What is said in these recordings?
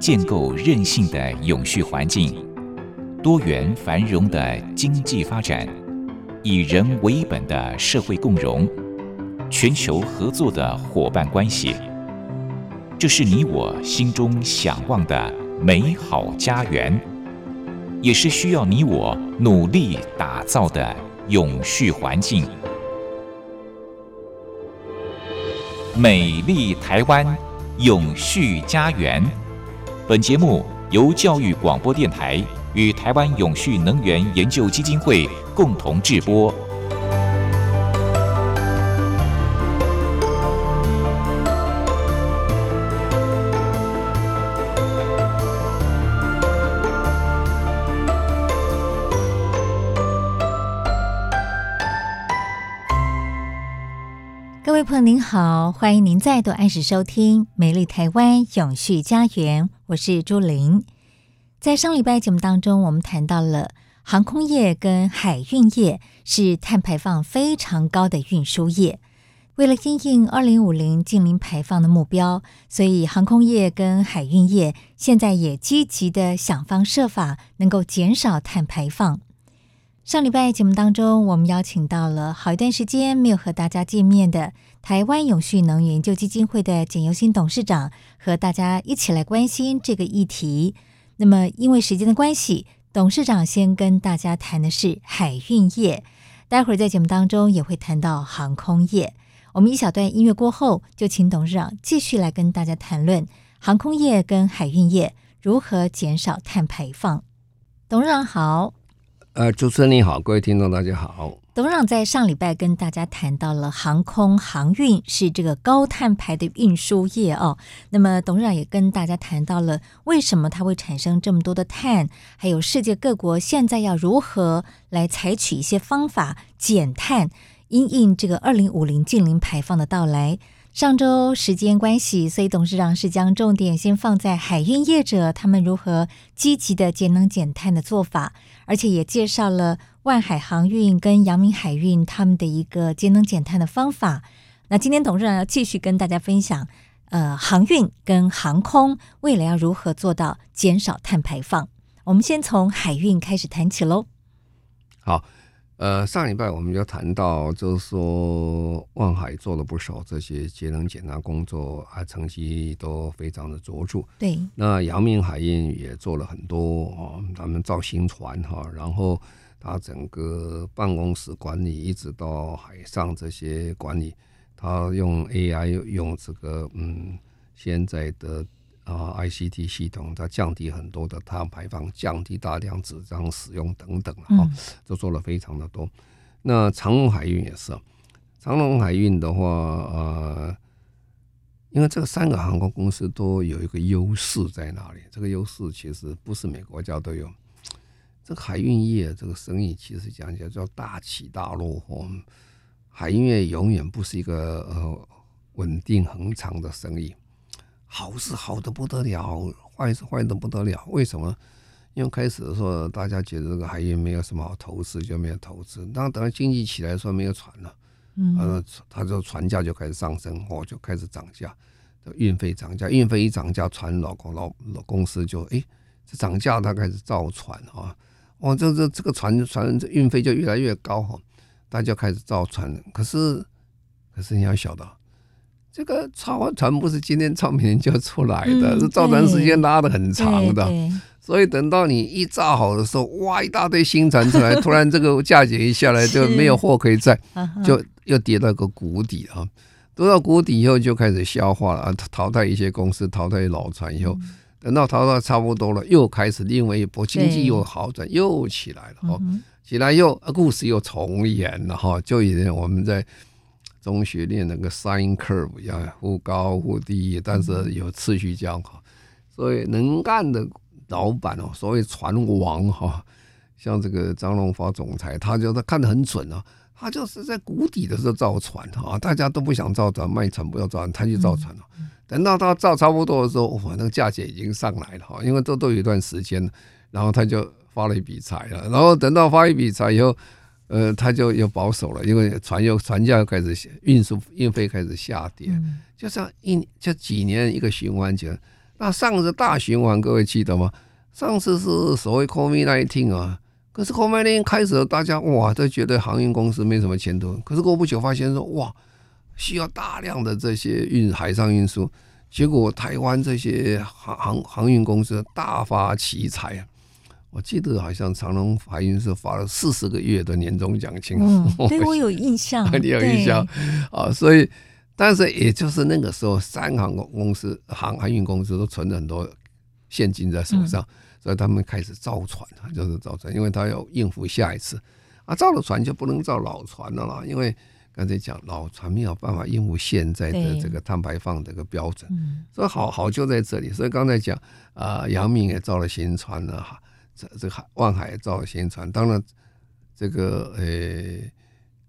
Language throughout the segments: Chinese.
建构韧性的永续环境，多元繁荣的经济发展，以人为本的社会共融，全球合作的伙伴关系，这是你我心中向往的美好家园，也是需要你我努力打造的永续环境。美丽台湾，永续家园。本节目由教育广播电台与台湾永续能源研究基金会共同制播。您好，欢迎您再度按时收听《美丽台湾永续家园》，我是朱琳。在上礼拜节目当中，我们谈到了航空业跟海运业是碳排放非常高的运输业。为了因应二零五零净零排放的目标，所以航空业跟海运业现在也积极的想方设法，能够减少碳排放。上礼拜节目当中，我们邀请到了好一段时间没有和大家见面的台湾永续能源研究基金会的简尤新董事长，和大家一起来关心这个议题。那么，因为时间的关系，董事长先跟大家谈的是海运业，待会儿在节目当中也会谈到航空业。我们一小段音乐过后，就请董事长继续来跟大家谈论航空业跟海运业如何减少碳排放。董事长好。呃，主持人你好，各位听众大家好。董事长在上礼拜跟大家谈到了航空航运是这个高碳排的运输业哦。那么董事长也跟大家谈到了为什么它会产生这么多的碳，还有世界各国现在要如何来采取一些方法减碳，因应这个二零五零净零排放的到来。上周时间关系，所以董事长是将重点先放在海运业者他们如何积极的节能减碳的做法，而且也介绍了万海航运跟阳明海运他们的一个节能减碳的方法。那今天董事长要继续跟大家分享，呃，航运跟航空未来要如何做到减少碳排放。我们先从海运开始谈起喽。好。呃，上礼拜我们就谈到，就是说望海做了不少这些节能减碳工作，啊，成绩都非常的卓著。对，那阳明海运也做了很多啊，他们造新船哈，然后他整个办公室管理一直到海上这些管理，他用 AI 用这个嗯现在的。啊，ICT 系统它降低很多的碳排放，降低大量纸张使用等等啊，都做了非常的多。那长隆海运也是，长隆海运的话，呃，因为这三个航空公司都有一个优势在哪里？这个优势其实不是每个国家都有。这个海运业这个生意其实讲起来叫大起大落，海运业永远不是一个呃稳定恒长的生意。好是好的不得了，坏是坏的不得了。为什么？因为开始的时候大家觉得这个海运没有什么好投资，就没有投资。那等到经济起来的时候，没有船了，嗯，呃，他就船价就开始上升，哦，就开始涨价，运费涨价，运费一涨价，船老公老老公司就哎，这涨价，他开始造船啊，哦，这这这个船船这运费就越来越高哈，大家开始造船。可是可是你要晓得。这个造船不是今天唱明天就出来的，是、嗯、造船时间拉的很长的，所以等到你一造好的时候，哇，一大堆新船出来，突然这个价钱一下来 就没有货可以载，就又跌到个谷底啊！跌到谷底以后就开始消化了，淘汰一些公司，淘汰老船以后，等到淘汰差不多了，又开始另外一波经济又好转，又起来了哈，起来又故事又重演了哈，就以前我们在。中学练那个 sine curve 要忽高忽低，但是有次序讲好，所以能干的老板哦，所谓船王哈，像这个张荣发总裁，他就他看得很准啊，他就是在谷底的时候造船啊，大家都不想造船，卖船不要造船，他去造船了。等到他造差不多的时候，哇，那个价钱已经上来了哈，因为这都有一段时间，然后他就发了一笔财了，然后等到发一笔财以后。呃，他就又保守了，因为船又船价又开始运输运费开始下跌，就这样一就几年一个循环，就那上次大循环，各位记得吗？上次是所谓 COVID-19 啊，可是 COVID-19 开始，大家哇都觉得航运公司没什么前途。可是过不久发现说哇，需要大量的这些运海上运输，结果台湾这些航航航运公司大发奇财啊！我记得好像长荣海运是发了四十个月的年终奖金，嗯，对我有印象，你有印象啊？所以，但是也就是那个时候，三航空公司、航航运公司都存了很多现金在手上，嗯、所以他们开始造船，就是造船，因为他要应付下一次啊，造了船就不能造老船了啦，因为刚才讲老船没有办法应付现在的这个碳排放这个标准，所以好好就在这里。所以刚才讲啊，阳明也造了新船了哈。这这个海万海造新船，当然这个呃、欸、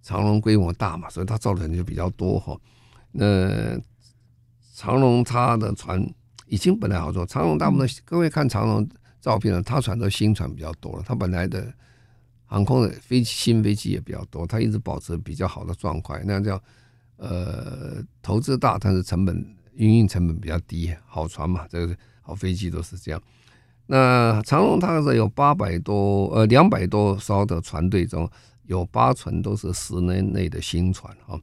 长隆规模大嘛，所以它造的人就比较多哈。那长隆它的船已经本来好做，长隆大部分各位看长隆照片了，它船都新船比较多了，它本来的航空的飞机新飞机也比较多，它一直保持比较好的状况，那叫呃投资大，但是成本运营成本比较低，好船嘛，这个好飞机都是这样。那长荣它是有八百多呃两百多艘的船队中，有八船都是十年内的新船啊。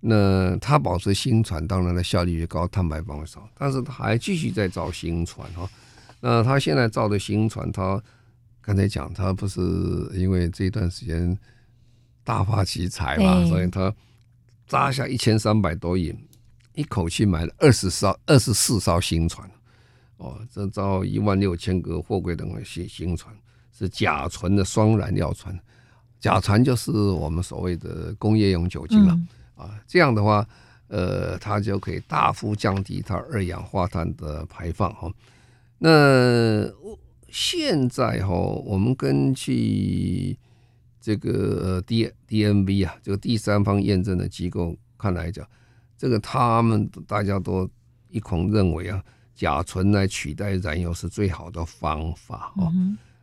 那它保持新船，当然的效率越高，碳排放少。但是它还继续在造新船哈。那它现在造的新船，它刚才讲，它不是因为这段时间大发奇财嘛，所以它砸下一千三百多亿，一口气买了二十艘、二十四艘新船。哦，这造一万六千个货柜等的新新船，是甲醇的双燃料船。甲醇就是我们所谓的工业用酒精了、嗯、啊。这样的话，呃，它就可以大幅降低它二氧化碳的排放哈。那现在哈，我们根据这个 D DNV 啊，这个第三方验证的机构看来讲，这个他们大家都一孔认为啊。甲醇来取代燃油是最好的方法哦。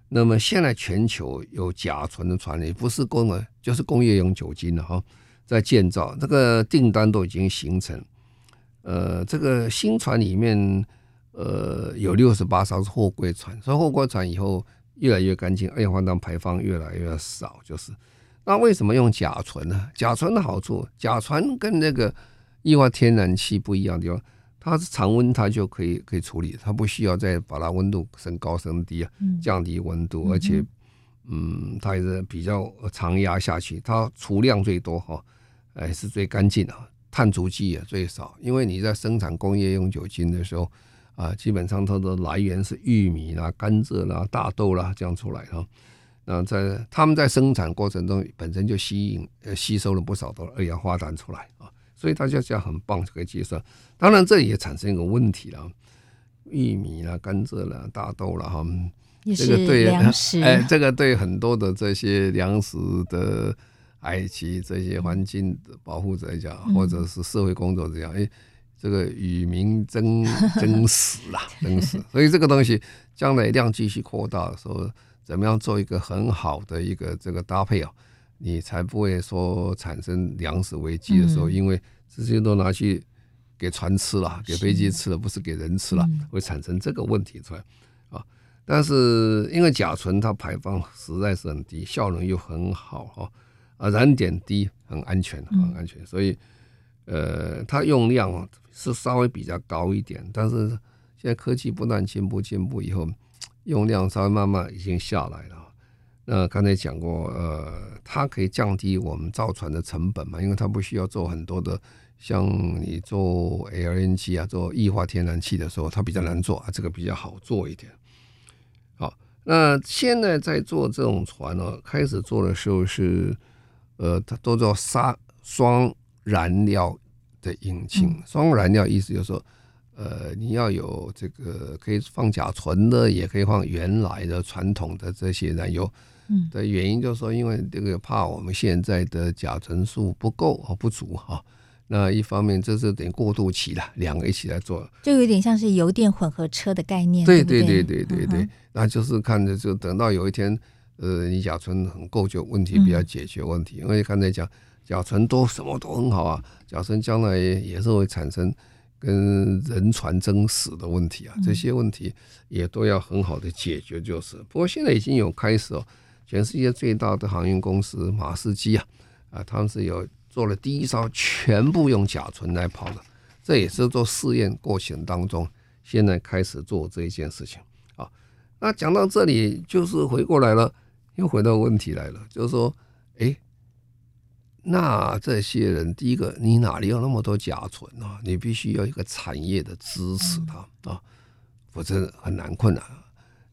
那么现在全球有甲醇的船，也不是工人，就是工业用酒精了哈，在建造，这个订单都已经形成。呃，这个新船里面，呃，有六十八艘是货柜船，所以货柜船以后越来越干净，二氧化碳排放越来越少。就是那为什么用甲醇呢？甲醇的好处，甲醇跟那个液化天然气不一样的地方。它是常温，它就可以可以处理，它不需要再把它温度升高升低啊，降低温度，而且，嗯，它也是比较常压下去，它储量最多哈，哎是最干净的，碳足迹也最少，因为你在生产工业用酒精的时候啊，基本上它的来源是玉米啦、甘蔗啦、大豆啦这样出来哈，那在他们在生产过程中本身就吸引呃吸收了不少的二氧化碳出来啊。所以大家这样很棒，就可以计算。当然，这也产生一个问题了：玉米啦、甘蔗啦、大豆啦，哈，这个对粮食，哎，这个对很多的这些粮食的埃及这些环境的保护者来讲，或者是社会工作者讲，哎，这个与民争争食啦，争死。所以这个东西将来量继续扩大的时候，怎么样做一个很好的一个这个搭配啊？你才不会说产生粮食危机的时候，因为这些都拿去给船吃了，给飞机吃了，不是给人吃了，会产生这个问题出来啊。但是因为甲醇它排放实在是很低，效能又很好啊，啊燃点低，很安全，很安全，所以呃它用量是稍微比较高一点，但是现在科技不断进步，进步以后用量稍微慢慢已经下来了。那刚才讲过，呃，它可以降低我们造船的成本嘛，因为它不需要做很多的，像你做 LNG 啊，做液化天然气的时候，它比较难做啊，这个比较好做一点。好，那现在在做这种船呢，开始做的时候是，呃，它都叫沙双燃料的引擎，双燃料意思就是说。呃，你要有这个可以放甲醇的，也可以放原来的传统的这些燃油。嗯，的原因就是说，因为这个怕我们现在的甲醇数不够啊不足哈。那一方面这是等过渡期了，两个一起来做，就有点像是油电混合车的概念。对对对对对对，那就是看着就等到有一天，呃，你甲醇很够，就问题比较解决问题。因为刚才讲甲醇都什么都很好啊，甲醇将来也是会产生。跟人船争死的问题啊，这些问题也都要很好的解决。就是，不过现在已经有开始哦，全世界最大的航运公司马士基啊，啊，他们是有做了第一艘全部用甲醇来跑的，这也是做试验过程当中，现在开始做这一件事情啊。那讲到这里，就是回过来了，又回到问题来了，就是说，哎。那这些人，第一个，你哪里有那么多甲醇啊？你必须要一个产业的支持它啊，否则很难困难。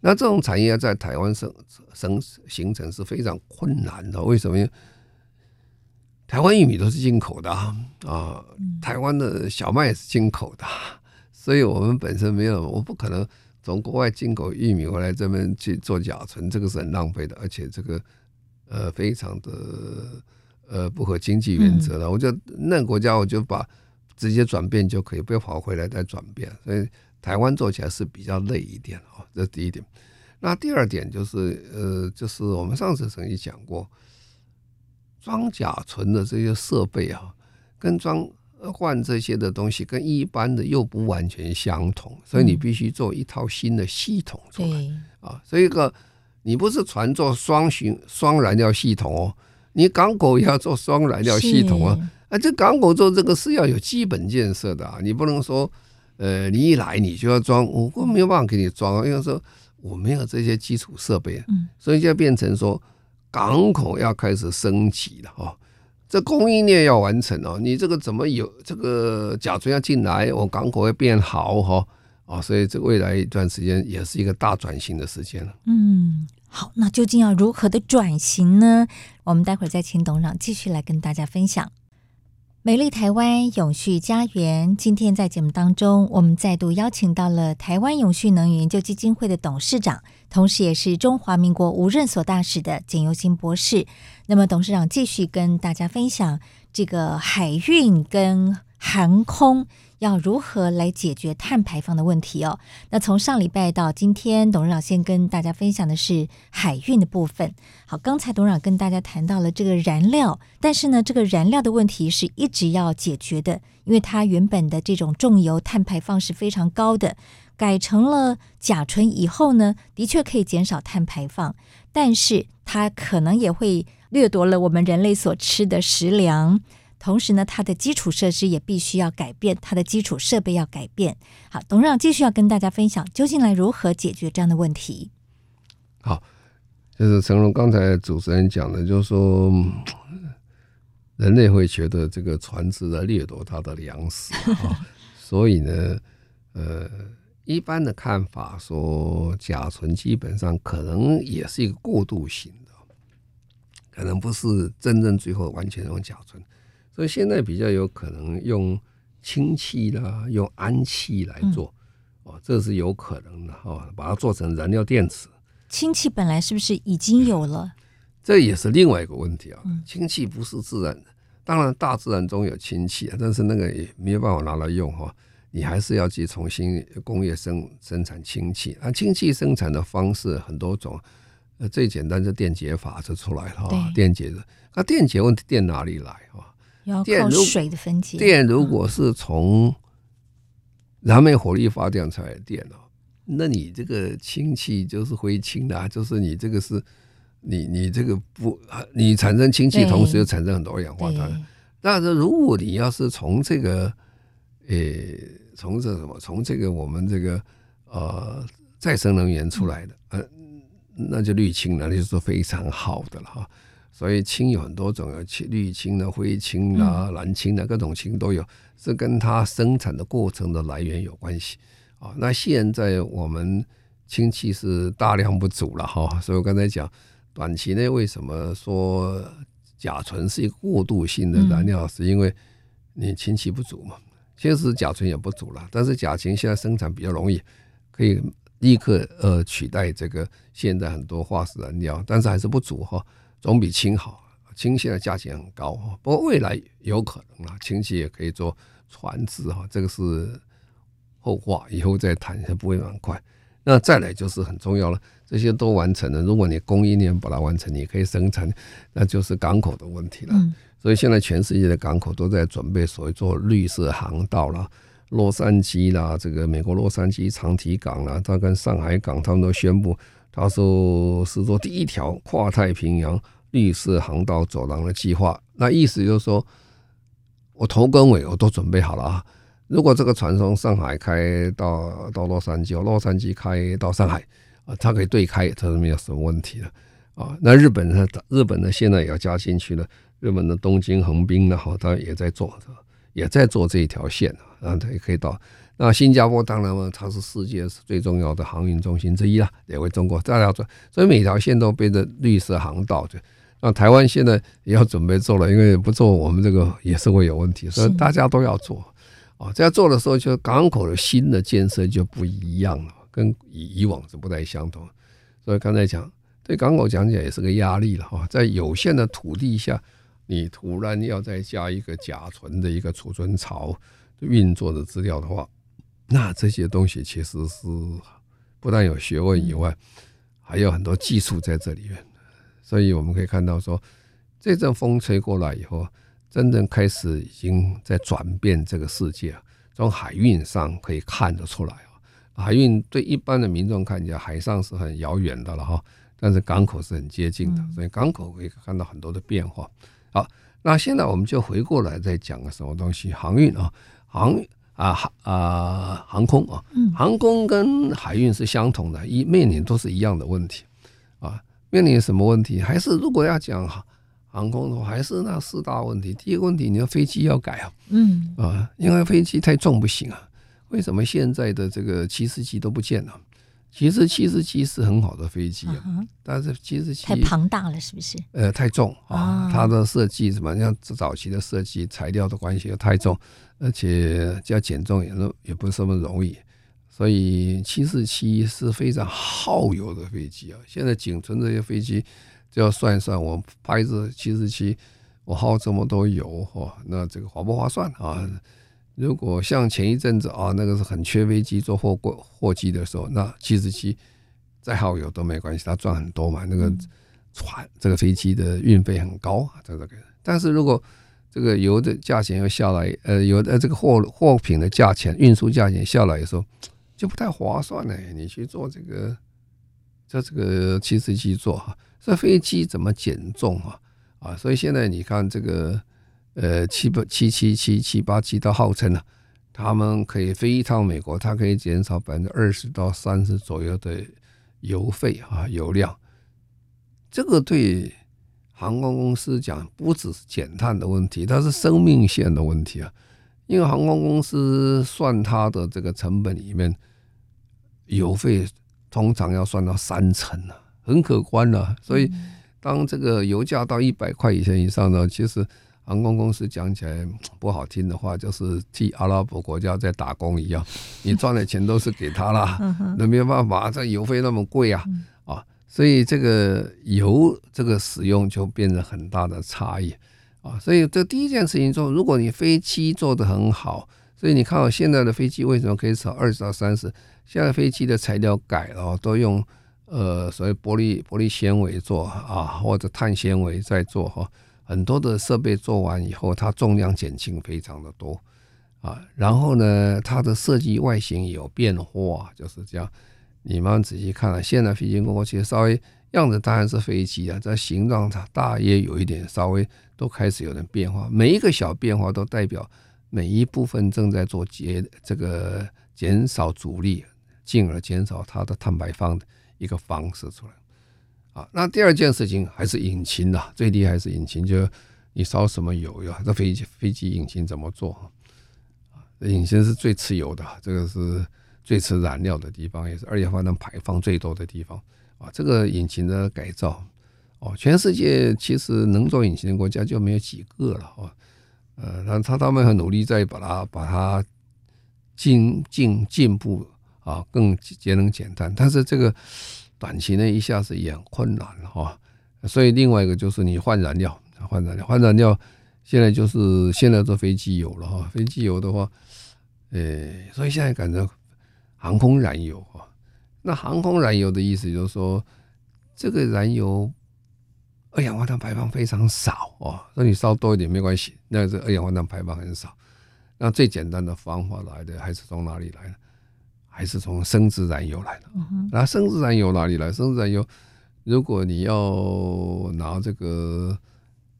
那这种产业在台湾生生形成是非常困难的。为什么？台湾玉米都是进口的啊，台湾的小麦也是进口的，所以我们本身没有，我不可能从国外进口玉米回来这边去做甲醇，这个是很浪费的，而且这个呃非常的。呃，不合经济原则的。我觉得那个国家，我就把直接转变就可以，不要跑回来再转变。所以台湾做起来是比较累一点哦，这是第一点。那第二点就是，呃，就是我们上次曾经讲过，装甲醇的这些设备啊，跟装换这些的东西，跟一般的又不完全相同，所以你必须做一套新的系统出来啊。所以个你不是船做双循双燃料系统哦。你港口也要做双燃料系统啊！啊，这港口做这个是要有基本建设的啊！你不能说，呃，你一来你就要装，我我没有办法给你装啊，因为说我没有这些基础设备，所以就变成说港口要开始升级了哦。这供应链要完成哦，你这个怎么有这个甲醇要进来，我港口会变好哈啊！所以这未来一段时间也是一个大转型的时间。嗯。好，那究竟要如何的转型呢？我们待会儿再请董事长继续来跟大家分享。美丽台湾永续家园，今天在节目当中，我们再度邀请到了台湾永续能源研究基金会的董事长，同时也是中华民国无任所大使的简尤新博士。那么，董事长继续跟大家分享这个海运跟航空。要如何来解决碳排放的问题哦？那从上礼拜到今天，董事长先跟大家分享的是海运的部分。好，刚才董事长跟大家谈到了这个燃料，但是呢，这个燃料的问题是一直要解决的，因为它原本的这种重油碳排放是非常高的，改成了甲醇以后呢，的确可以减少碳排放，但是它可能也会掠夺了我们人类所吃的食粮。同时呢，它的基础设施也必须要改变，它的基础设备要改变。好，董事长继续要跟大家分享，究竟来如何解决这样的问题。好，就是成龙刚才主持人讲的，就是说人类会觉得这个船只在掠夺它的粮食啊，所以呢，呃，一般的看法说，甲醇基本上可能也是一个过渡型的，可能不是真正最后完全用甲醇。所以现在比较有可能用氢气啦，用氨气来做，哦，这是有可能的哦，把它做成燃料电池。氢气本来是不是已经有了？这也是另外一个问题啊。氢气不是自然的，当然大自然中有氢气啊，但是那个也没有办法拿来用哈。你还是要去重新工业生生产氢气啊。氢气生产的方式很多种，呃，最简单就电解法就出来了哈。电解的，那电解问题电哪里来啊？电靠水的分解，电如果是从燃煤火力发电出来的电哦，那你这个氢气就是灰氢的，啊就是你这个是你你这个不，你产生氢气，同时又产生很多二氧化碳。但是如果你要是从这个，诶，从这什么，从这个我们这个呃再生能源出来的，呃，那就绿氢了，那就是非常好的了哈。所以氢有很多种，有氢、绿氢的、灰氢的、蓝氢的，各种氢都有，是跟它生产的过程的来源有关系啊。那现在我们氢气是大量不足了哈，所以我刚才讲，短期内为什么说甲醇是一个过渡性的燃料，是因为你氢气不足嘛。其实甲醇也不足了，但是甲醇现在生产比较容易，可以立刻呃取代这个现在很多化石燃料，但是还是不足哈。总比氢好，氢现在价钱很高哈，不过未来有可能啊，氢气也可以做船只哈，这个是后话，以后再谈，不会很快。那再来就是很重要了，这些都完成了，如果你供应链把它完成，你可以生产，那就是港口的问题了。所以现在全世界的港口都在准备所谓做绿色航道了洛杉矶啦，这个美国洛杉矶长堤港啦，它跟上海港，他们都宣布，他说是做第一条跨太平洋绿色航道走廊的计划。那意思就是说，我头跟尾我都准备好了啊。如果这个船从上海开到到洛杉矶，洛杉矶开到上海啊，它可以对开，它是没有什么问题的啊。那日本呢？日本呢？现在也要加进去了。日本的东京横滨呢，好，它也在做，也在做这一条线啊，它也可以到。那新加坡当然嘛，它是世界最重要的航运中心之一啦，也为中国大家做，所以每条线都背着绿色航道。对，那台湾现在也要准备做了，因为不做我们这个也是会有问题，所以大家都要做。哦，这样做的时候，就港口的新的建设就不一样了，跟以以往是不太相同。所以刚才讲，对港口讲起来也是个压力了哈，在有限的土地下，你突然要再加一个甲醇的一个储存槽运作的资料的话，那这些东西其实是不但有学问以外，还有很多技术在这里面。所以我们可以看到说，这阵风吹过来以后。真正开始已经在转变这个世界，从海运上可以看得出来啊。海运对一般的民众看起来，海上是很遥远的了哈，但是港口是很接近的，所以港口可以看到很多的变化。好，那现在我们就回过来再讲个什么东西，航运啊，航啊航啊航空啊，航空跟海运是相同的，一面临都是一样的问题啊。面临什么问题？还是如果要讲哈。航空的话还是那四大问题。第一个问题，你的飞机要改啊，嗯啊，因为飞机太重不行啊。为什么现在的这个七四七都不见了？其实七四七是很好的飞机啊，但是七四七太庞大了，是不是？呃，太重啊，它的设计什么像早期的设计材料的关系又太重，而且要减重也也不是那么容易，所以七四七是非常耗油的飞机啊。现在仅存这些飞机。就要算一算，我拍着七四七，我耗这么多油哈，那这个划不划算啊？如果像前一阵子啊，那个是很缺飞机做货过货机的时候，那七十七再耗油都没关系，它赚很多嘛。那个船这个飞机的运费很高啊，这个。但是如果这个油的价钱又下来，呃，油的这个货货品的价钱运输价钱下来的时候，就不太划算呢。你去做这个，在这个七四七做哈。这飞机怎么减重啊？啊，所以现在你看这个，呃，七八七七七七八七的号称呢，他们可以飞一趟美国，它可以减少百分之二十到三十左右的油费啊，油量。这个对航空公司讲，不只是减碳的问题，它是生命线的问题啊。因为航空公司算它的这个成本里面，油费通常要算到三成呢。很可观了，所以当这个油价到一百块以前以上呢，其实航空公司讲起来 不好听的话，就是替阿拉伯国家在打工一样，你赚的钱都是给他啦，那没有办法，这油费那么贵啊，啊，所以这个油这个使用就变成很大的差异啊，所以这第一件事情做，如果你飞机做得很好，所以你看我现在的飞机为什么可以少二十到三十？现在飞机的材料改了，都用。呃，所谓玻璃玻璃纤维做啊，或者碳纤维在做哈，很多的设备做完以后，它重量减轻非常的多啊。然后呢，它的设计外形有变化，就是这样。你们仔细看了，现在飞机过去稍微样子当然是飞机啊，在形状它大约有一点稍微都开始有点变化。每一个小变化都代表每一部分正在做减这个减少阻力，进而减少它的碳排放的。一个方式出来，啊，那第二件事情还是引擎呐，最厉害是引擎，就你烧什么油呀？这飞机飞机引擎怎么做？啊，引擎是最吃油的，这个是最吃燃料的地方，也是二氧化碳排放最多的地方啊。这个引擎的改造，哦，全世界其实能做引擎的国家就没有几个了啊。呃，他他他们很努力在把它把它进进进步。啊，更节能减碳，但是这个短期内一下子也很困难哈。所以另外一个就是你换燃料，换燃料，换燃料，现在就是现在做飞机油了哈。飞机油的话，呃，所以现在改成航空燃油哈。那航空燃油的意思就是说，这个燃油二氧化碳排放非常少哦，那你烧多一点没关系，那这二氧化碳排放很少。那最简单的方法来的还是从哪里来的？还是从生质燃油来的。那生质燃油哪里来？生质燃油，如果你要拿这个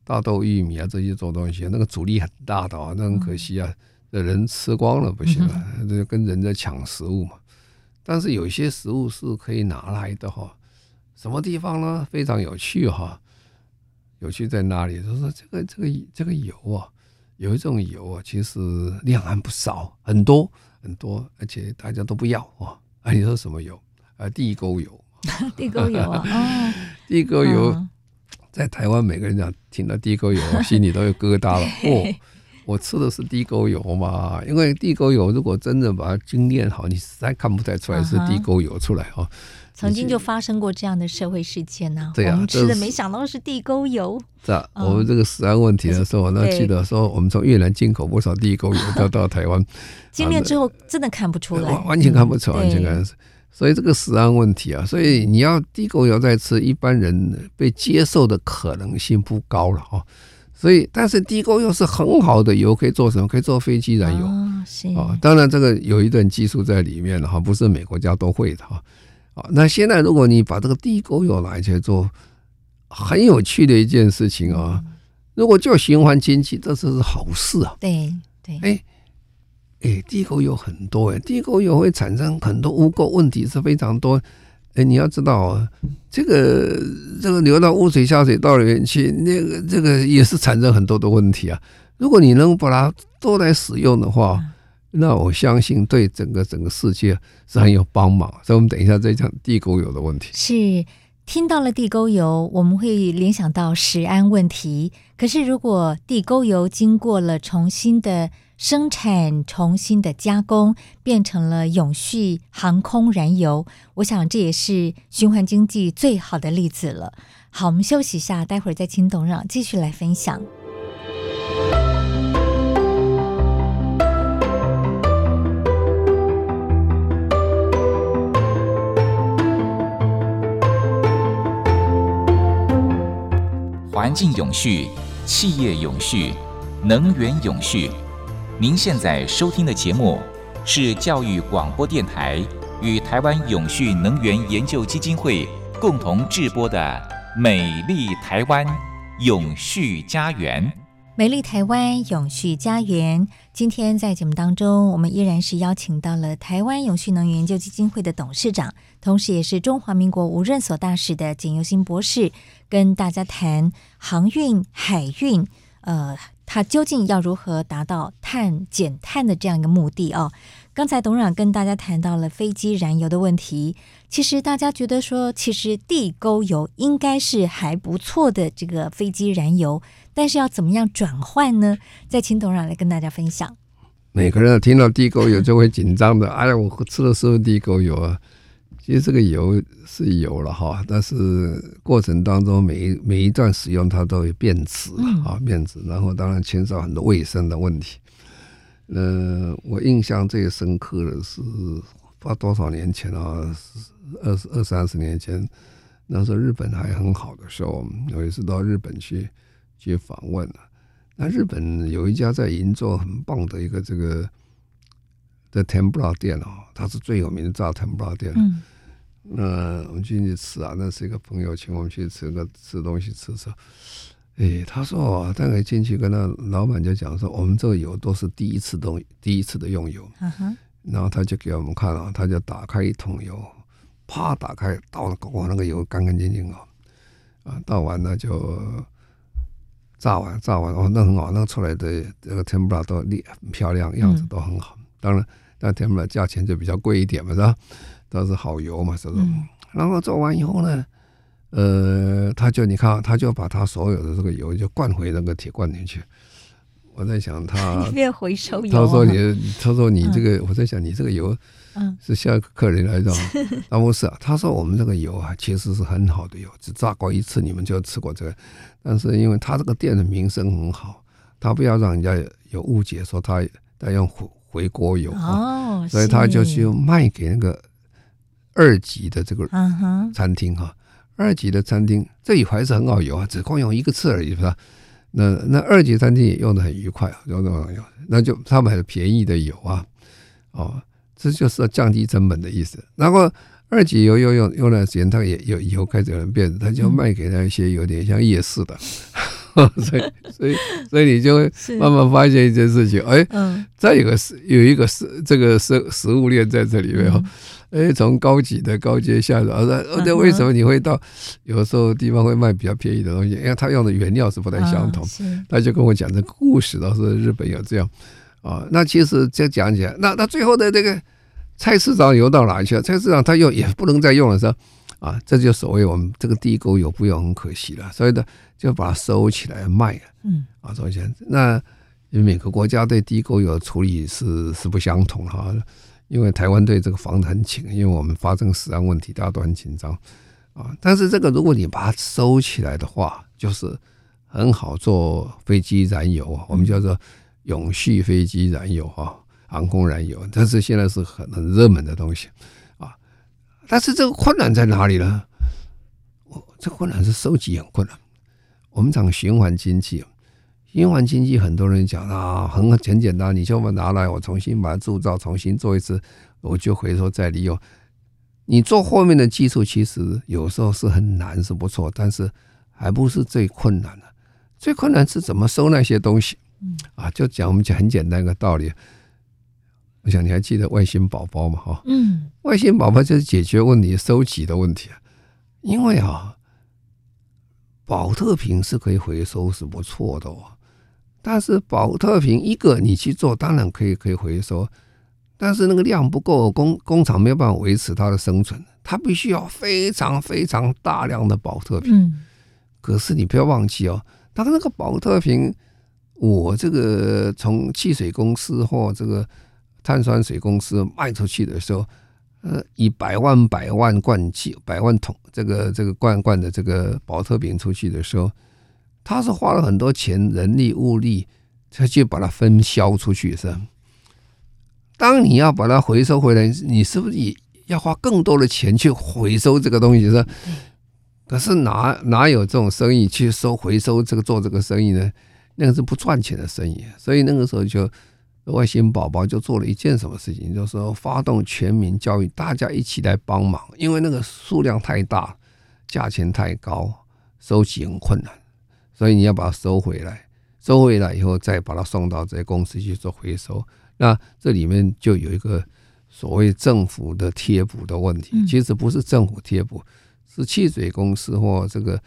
大豆、玉米啊这些做东西，那个阻力很大的啊，那很可惜啊，这人吃光了不行啊，这跟人在抢食物嘛。但是有些食物是可以拿来的哈。什么地方呢？非常有趣哈。有趣在哪里？就是说这个这个这个油啊。有一种油啊，其实量还不少，很多很多，而且大家都不要啊。啊，你说什么油？啊，地沟油。地沟油啊，地沟油，在台湾每个人讲听到地沟油，心里都有疙瘩了。哦，我吃的是地沟油嘛？因为地沟油如果真的把它精炼好，你实在看不太出来是地沟油出来啊。曾经就发生过这样的社会事件呢、啊。对、啊，我们吃的没想到是地沟油。是啊，我们这个食安问题的时候，那记得说我们从越南进口不少地沟油到到台湾，精炼之后真的看不出来，完全看不出来，完全看不出来。所以这个食安问题啊，所以你要地沟油再吃，一般人被接受的可能性不高了哈。所以，但是地沟油是很好的油，可以做什么？可以做飞机燃油啊。是啊，当然这个有一段技术在里面了哈，不是每国家都会的哈。那现在如果你把这个地沟油拿去做，很有趣的一件事情啊！如果就循环经济，这是好事啊。对对，哎哎，地沟油很多哎，地沟油会产生很多污垢问题是非常多。哎，你要知道啊，这个这个流到污水下水道里面去，那个这个也是产生很多的问题啊。如果你能把它都来使用的话，那我相信对整个整个世界是很有帮忙，所以我们等一下再讲地沟油的问题。是听到了地沟油，我们会联想到食安问题。可是如果地沟油经过了重新的生产、重新的加工，变成了永续航空燃油，我想这也是循环经济最好的例子了。好，我们休息一下，待会儿再请董事长继续来分享。环境永续，企业永续，能源永续。您现在收听的节目是教育广播电台与台湾永续能源研究基金会共同制播的《美丽台湾永续家园》。美丽台湾永续家园，今天在节目当中，我们依然是邀请到了台湾永续能源研究基金会的董事长，同时也是中华民国无任所大使的简尤新博士，跟大家谈航运、海运，呃，它究竟要如何达到碳减碳的这样一个目的哦？刚才董事长跟大家谈到了飞机燃油的问题，其实大家觉得说，其实地沟油应该是还不错的这个飞机燃油。但是要怎么样转换呢？再请董事长来跟大家分享。每个人听到地沟油就会紧张的，哎呀，我吃的是地沟油啊？其实这个油是油了哈，但是过程当中每一每一段使用它都会变质啊，变质，然后当然牵涉很多卫生的问题。呃，我印象最深刻的是，发多少年前啊，二十二三十年前，那时候日本还很好的时候，有一次到日本去。去访问了，那日本有一家在银座很棒的一个这个的天妇罗店哦，它是最有名的炸天妇罗店。嗯，那我们进去吃啊，那是一个朋友请我们去吃个吃东西吃吃。哎，他说，大概进去跟那老板就讲说，我们这个油都是第一次都第一次的用油。然后他就给我们看啊，他就打开一桶油，啪打开倒了，哇，那个油干干净净啊，啊，倒完了就。炸完，炸完哦，那很好，那出来的这个天妇罗都很漂亮，样子都很好。嗯、当然，但天妇罗价钱就比较贵一点嘛，是吧？都是好油嘛，是不是？嗯、然后做完以后呢，呃，他就你看，他就把他所有的这个油就灌回那个铁罐里去。我在想他，别回收油。他说你，他说你这个，嗯、我在想你这个油。嗯，是下客人来的，啊不是啊，他说我们这个油啊，其实是很好的油，只炸过一次，你们就吃过这个。但是因为他这个店的名声很好，他不要让人家有误解，说他在用回回锅油哦，所以他就去卖给那个二级的这个餐厅哈，二级的餐厅这油还是很好游啊，只光用一个次而已是吧？那那二级餐厅也用的很愉快，用的很那就他们还有便宜的油啊，哦，这就是要降低成本的意思。然后二级油用用用段时间，它也有以后开始有人变，他就卖给那些有点像夜市的，嗯、所以所以所以你就会慢慢发现一件事情，哎，嗯，再有个是有一个食这个食食物链在这里面哈。嗯哎，从高级的高阶下手，那那为什么你会到有时候地方会卖比较便宜的东西？因为他用的原料是不太相同。他就跟我讲这个故事，倒是日本有这样啊。那其实这讲起来，那那最后的这个菜市场油到哪里去了？菜市场他又也不能再用了，是吧？啊，这就所谓我们这个地沟油不用很可惜了，所以呢就把它收起来卖了。嗯，啊，收起来。那因为每个国家对地沟油的处理是是不相同哈。因为台湾对这个防得很紧，因为我们发生死案问题，大家都很紧张啊。但是这个如果你把它收起来的话，就是很好做飞机燃油，我们叫做永续飞机燃油啊，航空燃油。但是现在是很很热门的东西啊。但是这个困难在哪里呢？我这个困难是收集很困难。我们讲循环经济。循环经济，很多人讲啊，很很简单，你就把拿来，我重新把它铸造，重新做一次，我就回收再利用。你做后面的技术，其实有时候是很难，是不错，但是还不是最困难的。最困难是怎么收那些东西？啊，就讲我们讲很简单一个道理。我想你还记得外星宝宝吗？哈，嗯，外星宝宝就是解决问题、收集的问题啊，因为啊，宝特瓶是可以回收，是不错的哦。但是保特瓶一个你去做，当然可以可以回收，但是那个量不够，工工厂没有办法维持它的生存，它必须要非常非常大量的保特瓶。嗯。可是你不要忘记哦，当那个保特瓶，我这个从汽水公司或这个碳酸水公司卖出去的时候，呃，以百万百万罐汽百万桶这个这个罐罐的这个保特瓶出去的时候。他是花了很多钱、人力、物力，才去把它分销出去，是？当你要把它回收回来，你是不是也要花更多的钱去回收这个东西？是？可是哪哪有这种生意去收回收这个做这个生意呢？那个是不赚钱的生意。所以那个时候就外星宝宝就做了一件什么事情，就是说发动全民教育，大家一起来帮忙，因为那个数量太大，价钱太高，收集很困难。所以你要把它收回来，收回来以后再把它送到这些公司去做回收。那这里面就有一个所谓政府的贴补的问题，其实不是政府贴补，是汽水公司或这个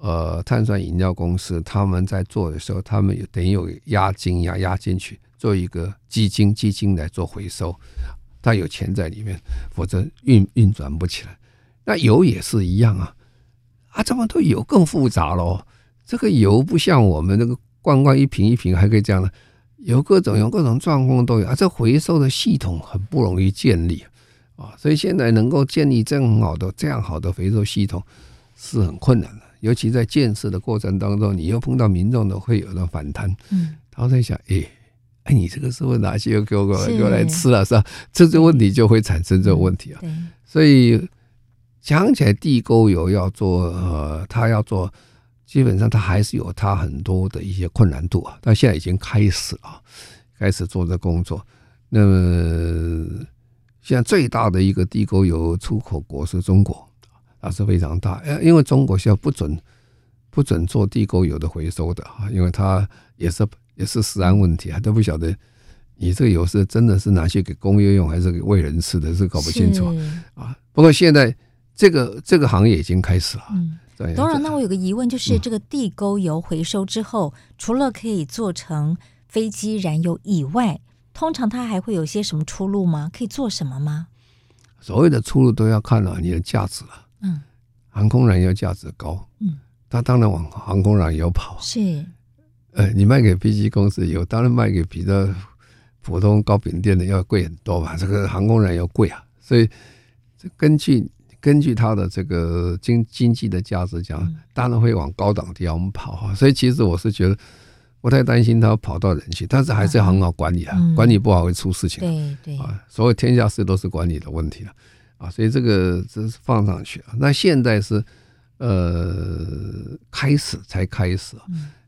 呃碳酸饮料公司他们在做的时候，他们有等于有押金呀押进去做一个基金，基金来做回收，他有钱在里面，否则运运转不起来。那油也是一样啊，啊，这么多油更复杂喽。这个油不像我们那个罐罐一瓶一瓶还可以这样的，有各种有各种状况都有啊。这回收的系统很不容易建立啊，所以现在能够建立这样好的这样好的回收系统是很困难的。尤其在建设的过程当中，你又碰到民众的会有的反弹，嗯，他在想，哎，哎，你这个是不是拿去又给我又来吃了是吧？这个问题就会产生这个问题啊。所以讲起来，地沟油要做，呃，它要做。基本上它还是有它很多的一些困难度啊，但现在已经开始了，开始做这工作。那么现在最大的一个地沟油出口国是中国，啊是非常大，因为中国现在不准不准做地沟油的回收的啊，因为它也是也是食安问题啊，都不晓得你这个油是真的是拿去给工业用还是给为人吃的，是搞不清楚啊。不过现在这个这个行业已经开始了。董事长，那我有个疑问，就是这个地沟油回收之后，嗯、除了可以做成飞机燃油以外，通常它还会有些什么出路吗？可以做什么吗？所谓的出路都要看了你的价值了。嗯，航空燃油价值高，嗯，它当然往航空燃油跑。是，呃，你卖给飞机公司油，当然卖给比较普通糕饼店的要贵很多吧？这个航空燃油贵啊，所以这根据。根据它的这个经经济的价值讲，当然会往高档地方跑哈。所以其实我是觉得不太担心它跑到人去，但是还是要很好管理啊，管理不好会出事情。对对啊，所有天下事都是管理的问题了啊。所以这个这是放上去啊。那现在是呃开始才开始，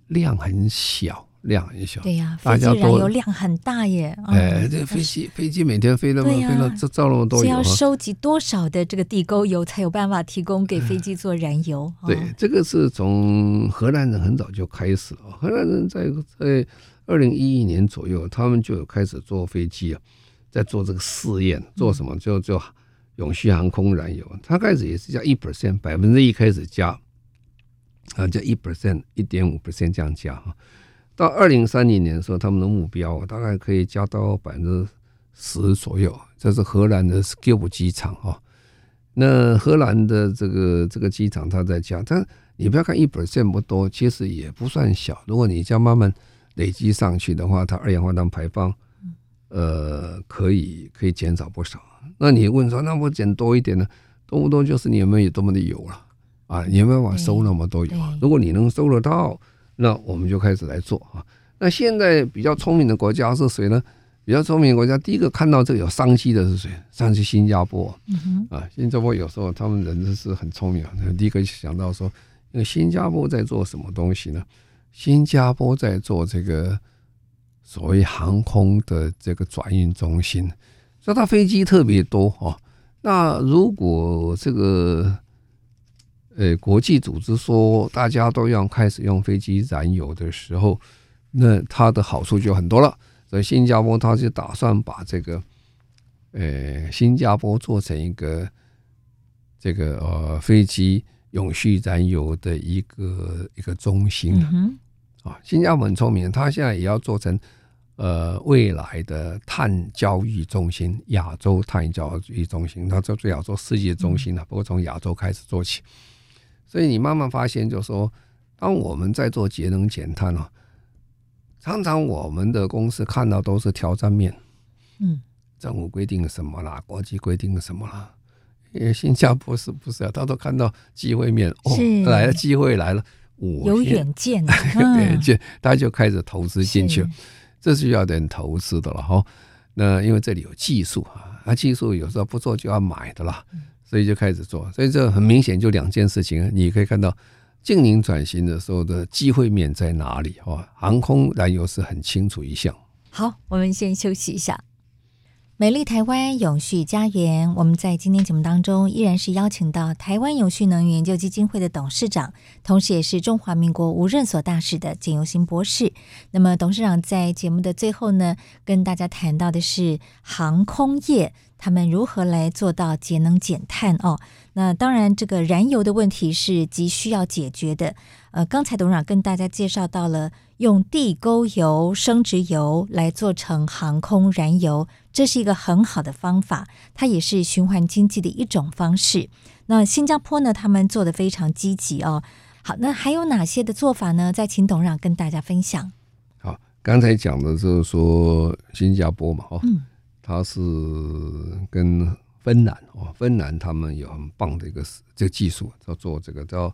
量很小。量很小，对呀、啊，飞机燃油量很大耶。哎，这飞机飞机每天飞那么飞了，这造那么多油，要收集多少的这个地沟油才有办法提供给飞机做燃油？对，这个是从荷兰人很早就开始了。荷兰人在在二零一一年左右，他们就有开始做飞机啊，在做这个试验，做什么？就就永续航空燃油。他开始也是加一 percent，百分之一开始加，啊，加一 percent，一点五 percent 这样加哈。到二零三零年的时候，他们的目标大概可以加到百分之十左右。这是荷兰的 Schiphol 机场哦。那荷兰的这个这个机场，它在加，但你不要看一 percent 不多，其实也不算小。如果你这样慢慢累积上去的话，它二氧化碳排放，呃，可以可以减少不少。那你问说，那我减多一点呢？多不多？就是你有没有多么的油了啊？你有没有办法收那么多油？如果你能收得到。那我们就开始来做啊。那现在比较聪明的国家是谁呢？比较聪明的国家，第一个看到这个有商机的是谁？上去新加坡。啊，新加坡有时候他们人是很聪明啊。第一个想到说，因为新加坡在做什么东西呢？新加坡在做这个所谓航空的这个转运中心，所以它飞机特别多啊。那如果这个呃，国际组织说大家都要开始用飞机燃油的时候，那它的好处就很多了。所以新加坡它就打算把这个，呃，新加坡做成一个这个呃飞机永续燃油的一个一个中心啊。新加坡很聪明，它现在也要做成呃未来的碳交易中心，亚洲碳交易中心，它就最好做世界中心了。不过从亚洲开始做起。所以你慢慢发现，就是说，当我们在做节能减碳哦，常常我们的公司看到都是挑战面，嗯，政府规定什么啦，国际规定什么啦，因为新加坡是不是啊？他都看到机会面哦，来了机会来了，我 有远见，远见，大家就开始投资进去，这是要点投资的了哈。那因为这里有技术啊，那技术有时候不做就要买的啦。所以就开始做，所以这很明显就两件事情，你可以看到净零转型的时候的机会面在哪里？哦，航空燃油是很清楚一项。好，我们先休息一下。美丽台湾永续家园，我们在今天节目当中依然是邀请到台湾永续能源研究基金会的董事长，同时也是中华民国无任所大使的简尤新博士。那么，董事长在节目的最后呢，跟大家谈到的是航空业他们如何来做到节能减碳哦。那当然，这个燃油的问题是急需要解决的。呃，刚才董事长跟大家介绍到了用地沟油、生质油来做成航空燃油。这是一个很好的方法，它也是循环经济的一种方式。那新加坡呢，他们做的非常积极哦。好，那还有哪些的做法呢？再请董事长跟大家分享。好，刚才讲的就是说新加坡嘛，哦，嗯，它是跟芬兰哦，芬兰他们有很棒的一个这个技术，叫做这个叫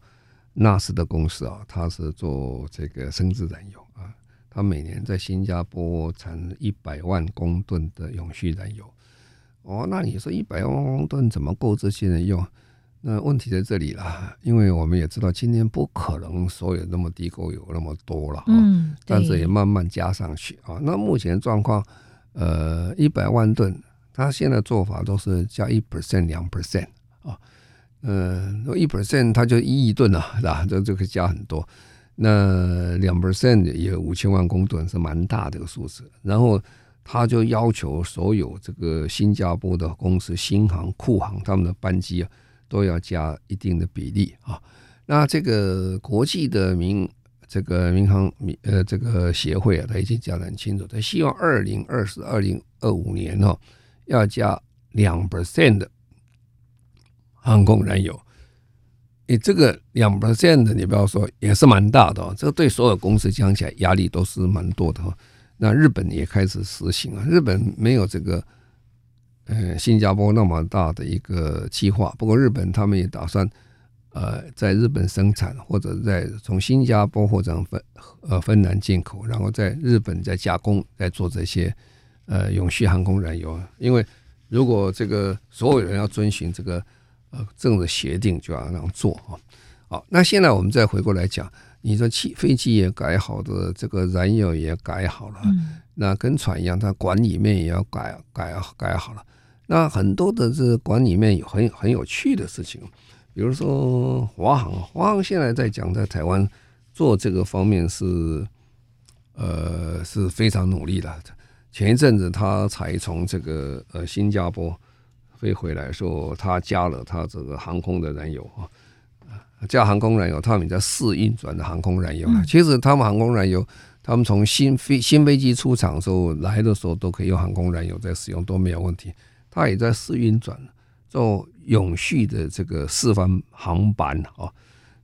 纳斯的公司啊，它是做这个生质燃油啊。他每年在新加坡产一百万公吨的永续燃油，哦，那你说一百万公吨怎么够这些人用？那问题在这里了，因为我们也知道今天不可能所有那么地沟油那么多了，嗯，但是也慢慢加上去啊。那目前状况，呃，一百万吨，他现在做法都是加一 percent、两 percent 啊，嗯，一 percent 它就一亿吨了，是吧？这就可以加很多。那两 percent 也五千万公吨，是蛮大的一个数字。然后他就要求所有这个新加坡的公司，新航、库航他们的班机啊，都要加一定的比例啊。那这个国际的民这个民航民呃这个协会啊，他已经讲得很清楚，他希望二零二四、二零二五年哦，要加两 percent 的航空燃油。你这个两 percent 的，你不要说也是蛮大的哦。这个对所有公司讲起来压力都是蛮多的哈。那日本也开始实行啊。日本没有这个呃新加坡那么大的一个计划，不过日本他们也打算呃在日本生产，或者在从新加坡或者芬呃芬兰进口，然后在日本再加工，再做这些呃永续航空燃油。因为如果这个所有人要遵循这个。呃，政治协定就要那样做啊。好，那现在我们再回过来讲，你说汽飞机也改好的，这个燃油也改好了，嗯、那跟船一样，它管里面也要改改改好了。那很多的这个管里面有很很有趣的事情，比如说华航，华航现在在讲在台湾做这个方面是呃是非常努力的。前一阵子他才从这个呃新加坡飞回来，说他加了他这个航空的燃油啊。加航空燃油，他们在试运转的航空燃油。其实他们航空燃油，他们从新飞新飞机出厂的时候来的时候都可以用航空燃油在使用，都没有问题。他也在试运转做永续的这个示范航班啊。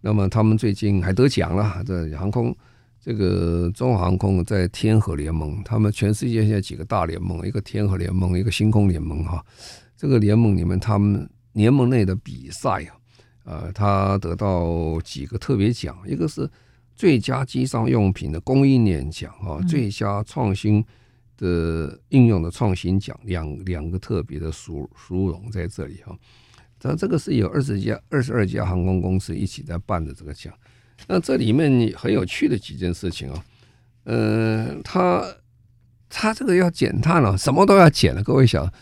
那么他们最近还得奖了，这航空这个中华航空在天河联盟，他们全世界现在几个大联盟，一个天河联盟，一个星空联盟哈。这个联盟里面，他们联盟内的比赛啊。呃，他得到几个特别奖，一个是最佳机上用品的供应链奖啊，最佳创新的应用的创新奖，两两个特别的殊殊荣在这里哈。它这个是有二十家、二十二家航空公司一起在办的这个奖。那这里面很有趣的几件事情啊，呃，它它这个要减碳了，什么都要减了。各位想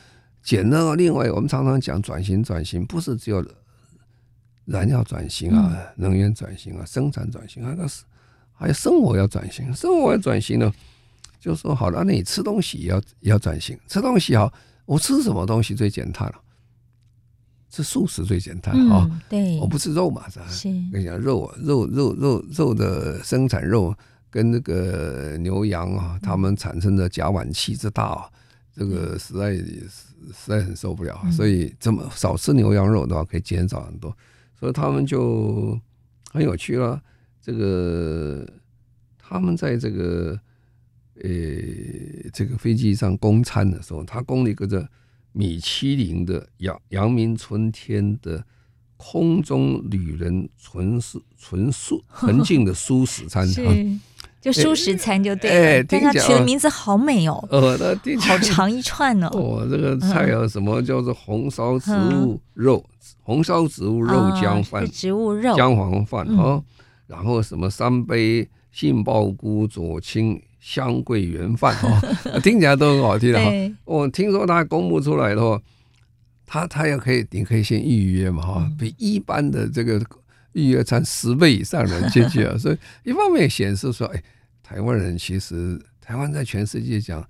减呢？另外，我们常常讲转型，转型不是只有。燃料转型啊，能源转型啊，生产转型啊，那是还有生活要转型。生活要转型呢，就说好了，那你吃东西也要也要转型。吃东西好，我吃什么东西最减碳了？吃素食最简单啊。对，我不吃肉嘛，是吧？是。跟你讲，肉啊肉肉肉肉的生产肉跟那个牛羊啊，它们产生的甲烷气之大啊，这个实在实在很受不了。所以这么少吃牛羊肉的话，可以减少很多。所以他们就很有趣了。这个他们在这个呃这个飞机上供餐的时候，他供了一个这米其林的阳阳明春天的空中旅人纯素纯素纯净的素食餐。就蔬食餐就对了，哎，但他取的名字好美哦，呃，那好长一串哦。哦，这个菜有什么叫做红烧植物肉，红烧植物肉姜饭，植物肉。姜黄饭啊，然后什么三杯杏鲍菇左青香桂圆饭 哦，听起来都很好听的哈。我听说他公布出来的话，他他也可以，你可以先预约嘛哈，比一般的这个。预约餐十倍以上人进去啊，所以一方面显示说，哎，台湾人其实台湾在全世界讲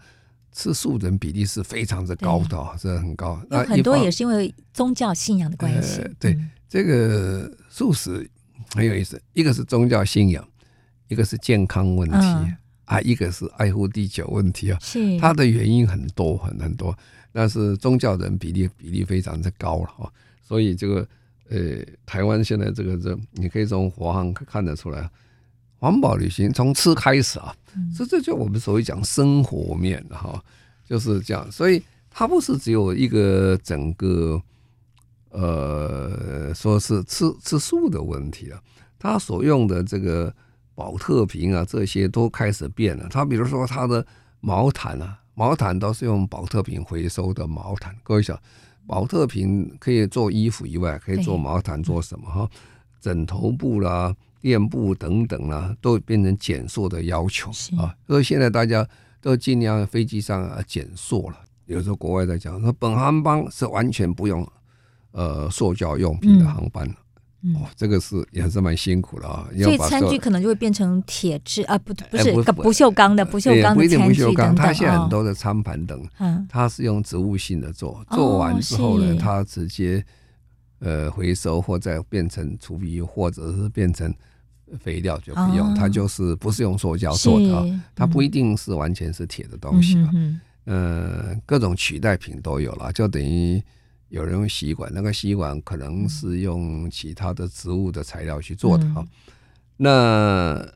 吃素人比例是非常之高的，这很高。那很多也是因为宗教信仰的关系。对，这个素食很有意思，一个是宗教信仰，一个是健康问题啊，一个是爱护地球问题啊。是它的原因很多很很多，但是宗教人比例比例非常之高了啊，所以这个。呃，台湾现在这个这，你可以从华航看得出来，环保旅行从吃开始啊，这这就我们所谓讲生活面的哈，就是这样。所以它不是只有一个整个，呃，说是吃吃素的问题啊，它所用的这个宝特瓶啊，这些都开始变了。它比如说它的毛毯啊，毛毯都是用宝特瓶回收的毛毯，各位想。宝特瓶可以做衣服以外，可以做毛毯，做什么哈？枕头布啦、垫布等等啦，都变成减塑的要求啊。所以现在大家都尽量飞机上啊减塑了。有时候国外在讲说，本航班是完全不用呃塑胶用品的航班。哦，这个是也是蛮辛苦的啊。所以餐具可能就会变成铁质啊，不不是不锈钢的，不锈钢的餐具等等。它现在很多的餐盘等，它是用植物性的做，做完之后呢，它直接呃回收或再变成厨余，或者是变成肥料就不用，它就是不是用塑胶做的，它不一定是完全是铁的东西啊。嗯，各种取代品都有了，就等于。有人用吸管，那个吸管可能是用其他的植物的材料去做的哈。嗯、那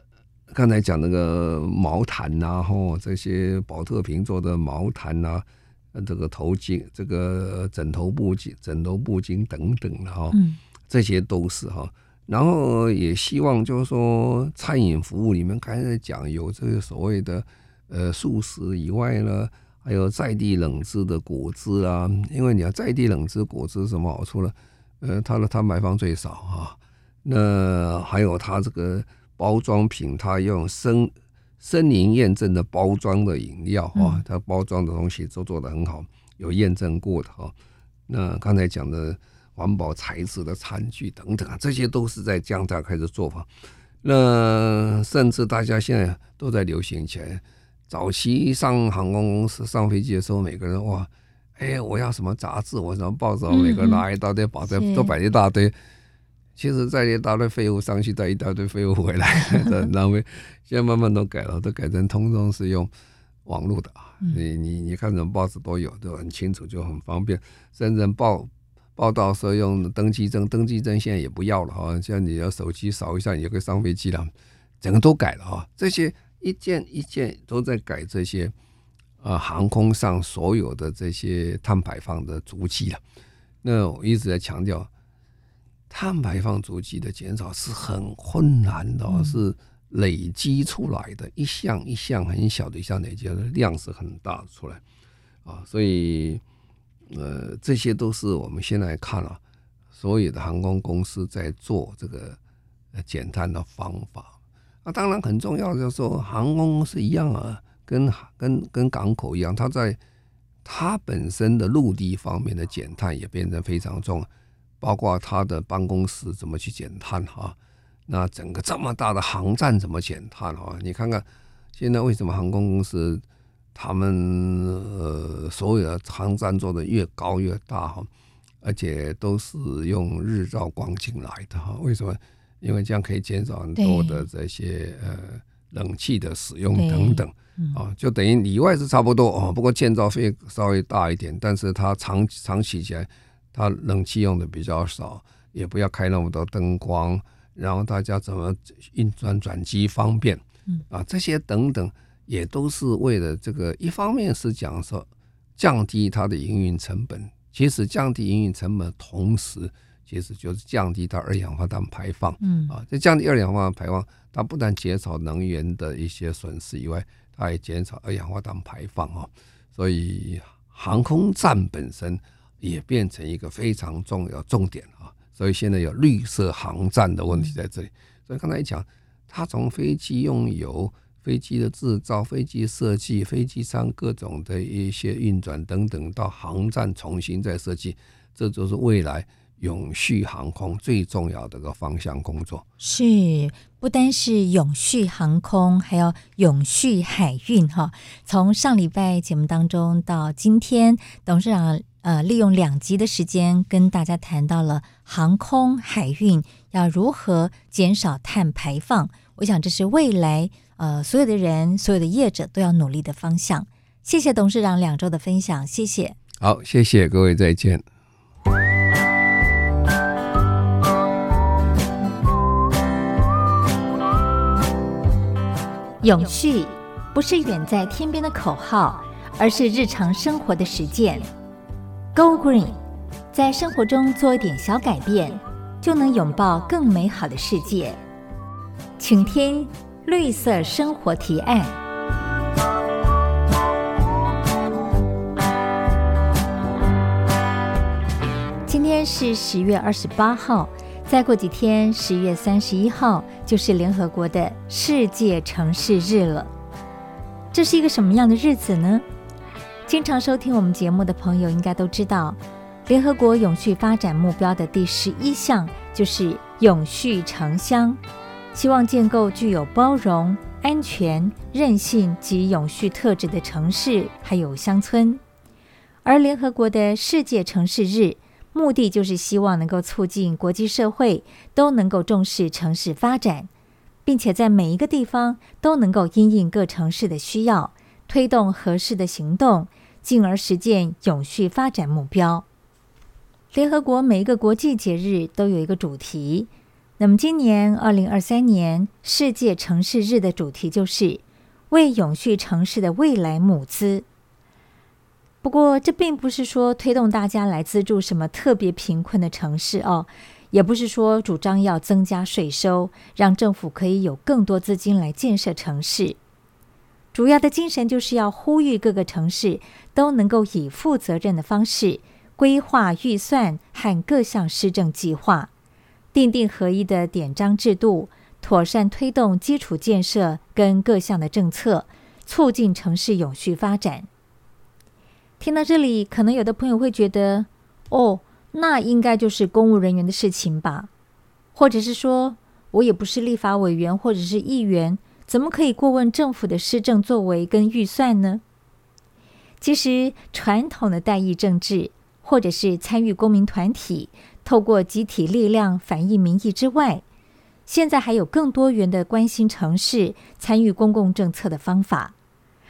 刚才讲那个毛毯呐、啊，吼这些宝特瓶做的毛毯呐、啊，这个头巾、这个枕头布巾、枕头布巾等等的哈，这些都是哈。然后也希望就是说，餐饮服务里面刚才讲有这个所谓的呃素食以外呢。还有在地冷制的果汁啊，因为你要在地冷制果汁什么好处呢？呃，它的碳排放最少啊。那还有它这个包装品，它用森森林验证的包装的饮料啊，它包装的东西都做得很好，有验证过的啊。那刚才讲的环保材质的餐具等等啊，这些都是在降价开始做法。那甚至大家现在都在流行起来。早期上航空公司上飞机的时候，每个人哇，哎，我要什么杂志，我什么报纸，每个人拿一大堆，把这都摆一大堆。其实在一大堆废物上去，带一大堆废物回来，很浪费。现在慢慢都改了，都改成通通是用网络的啊。你你你看什么报纸都有，都很清楚，就很方便。甚至报报道时候用登记证，登记证现在也不要了哈，现在你要手机扫一下，你就可以上飞机了。整个都改了啊，这些一件一件都在改这些啊，航空上所有的这些碳排放的足迹了。那我一直在强调。碳排放足迹的减少是很困难的哦，是累积出来的，一项一项很小的一项累积的量是很大的出来啊，所以呃，这些都是我们现在看了所有的航空公司在做这个减碳的方法。那当然很重要就是说，航空公司一样啊，跟跟跟港口一样，它在它本身的陆地方面的减碳也变得非常重。包括他的办公室怎么去减碳哈？那整个这么大的航站怎么减碳哈？你看看现在为什么航空公司他们呃所有的航站做的越高越大哈？而且都是用日照光进来的哈？为什么？因为这样可以减少很多的这些呃冷气的使用等等啊，就等于里外是差不多哦。不过建造费稍微大一点，但是它长长期起来。它冷气用的比较少，也不要开那么多灯光，然后大家怎么运转转机方便，啊，这些等等也都是为了这个。一方面是讲说降低它的营运成本，其实降低营运成本同时，其实就是降低它二氧化碳排放。嗯啊，这降低二氧化碳排放，它不但减少能源的一些损失以外，它也减少二氧化碳排放啊。所以航空站本身。也变成一个非常重要重点啊，所以现在有绿色航站的问题在这里。所以刚才一讲，它从飞机用油、飞机的制造、飞机设计、飞机上各种的一些运转等等，到航站重新再设计，这就是未来永续航空最重要的一个方向工作。是，不单是永续航空，还有永续海运哈。从上礼拜节目当中到今天，董事长。呃，利用两集的时间跟大家谈到了航空海运要如何减少碳排放，我想这是未来呃所有的人、所有的业者都要努力的方向。谢谢董事长两周的分享，谢谢。好，谢谢各位，再见。永续不是远在天边的口号，而是日常生活的实践。Go Green，在生活中做一点小改变，就能拥抱更美好的世界。请听绿色生活提案。今天是十月二十八号，再过几天，十月三十一号就是联合国的世界城市日了。这是一个什么样的日子呢？经常收听我们节目的朋友应该都知道，联合国永续发展目标的第十一项就是永续城乡，希望建构具有包容、安全、韧性及永续特质的城市，还有乡村。而联合国的世界城市日，目的就是希望能够促进国际社会都能够重视城市发展，并且在每一个地方都能够因应各城市的需要。推动合适的行动，进而实现永续发展目标。联合国每一个国际节日都有一个主题，那么今年二零二三年世界城市日的主题就是为永续城市的未来募资。不过，这并不是说推动大家来资助什么特别贫困的城市哦，也不是说主张要增加税收，让政府可以有更多资金来建设城市。主要的精神就是要呼吁各个城市都能够以负责任的方式规划预算和各项施政计划，订定合一的典章制度，妥善推动基础建设跟各项的政策，促进城市永续发展。听到这里，可能有的朋友会觉得，哦，那应该就是公务人员的事情吧？或者是说，我也不是立法委员或者是议员，怎么可以过问政府的施政作为跟预算呢？其实，传统的代议政治，或者是参与公民团体，透过集体力量反映民意之外，现在还有更多元的关心城市、参与公共政策的方法，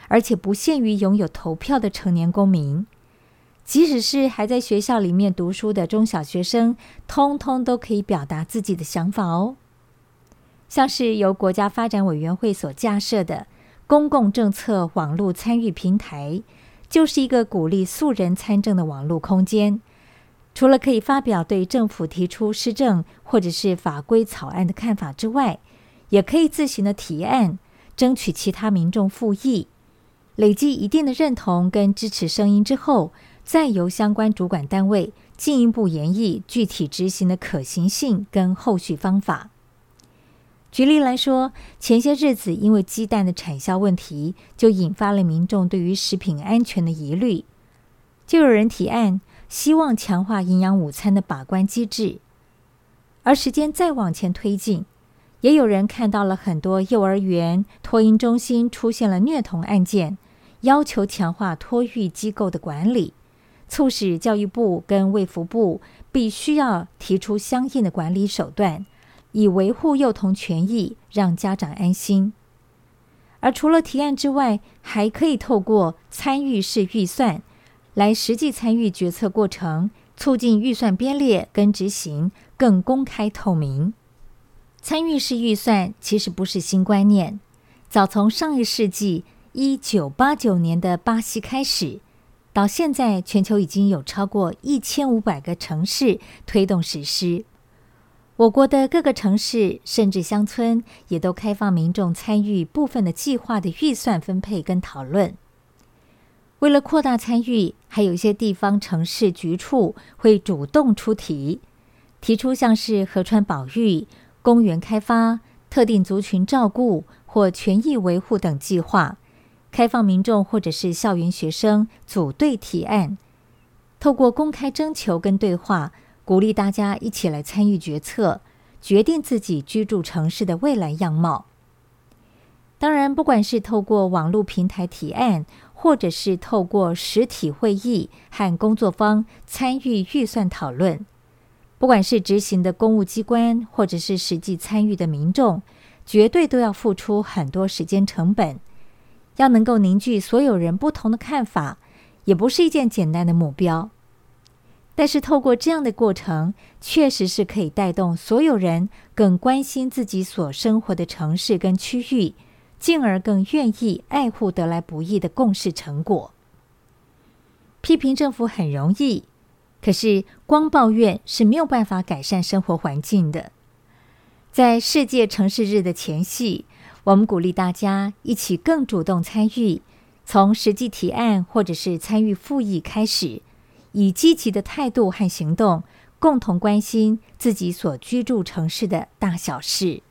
而且不限于拥有投票的成年公民，即使是还在学校里面读书的中小学生，通通都可以表达自己的想法哦。像是由国家发展委员会所架设的公共政策网络参与平台，就是一个鼓励素人参政的网络空间。除了可以发表对政府提出施政或者是法规草案的看法之外，也可以自行的提案，争取其他民众附议，累积一定的认同跟支持声音之后，再由相关主管单位进一步研议具体执行的可行性跟后续方法。举例来说，前些日子因为鸡蛋的产销问题，就引发了民众对于食品安全的疑虑，就有人提案。希望强化营养午餐的把关机制，而时间再往前推进，也有人看到了很多幼儿园托婴中心出现了虐童案件，要求强化托育机构的管理，促使教育部跟卫福部必须要提出相应的管理手段，以维护幼童权益，让家长安心。而除了提案之外，还可以透过参与式预算。来实际参与决策过程，促进预算编列跟执行更公开透明。参与式预算其实不是新观念，早从上一世纪一九八九年的巴西开始，到现在全球已经有超过一千五百个城市推动实施。我国的各个城市甚至乡村也都开放民众参与部分的计划的预算分配跟讨论。为了扩大参与，还有一些地方城市局处会主动出题，提出像是河川保育、公园开发、特定族群照顾或权益维护等计划，开放民众或者是校园学生组队提案，透过公开征求跟对话，鼓励大家一起来参与决策，决定自己居住城市的未来样貌。当然，不管是透过网络平台提案，或者是透过实体会议和工作坊参与预算讨论，不管是执行的公务机关，或者是实际参与的民众，绝对都要付出很多时间成本。要能够凝聚所有人不同的看法，也不是一件简单的目标。但是透过这样的过程，确实是可以带动所有人更关心自己所生活的城市跟区域。进而更愿意爱护得来不易的共识成果。批评政府很容易，可是光抱怨是没有办法改善生活环境的。在世界城市日的前夕，我们鼓励大家一起更主动参与，从实际提案或者是参与复议开始，以积极的态度和行动，共同关心自己所居住城市的大小事。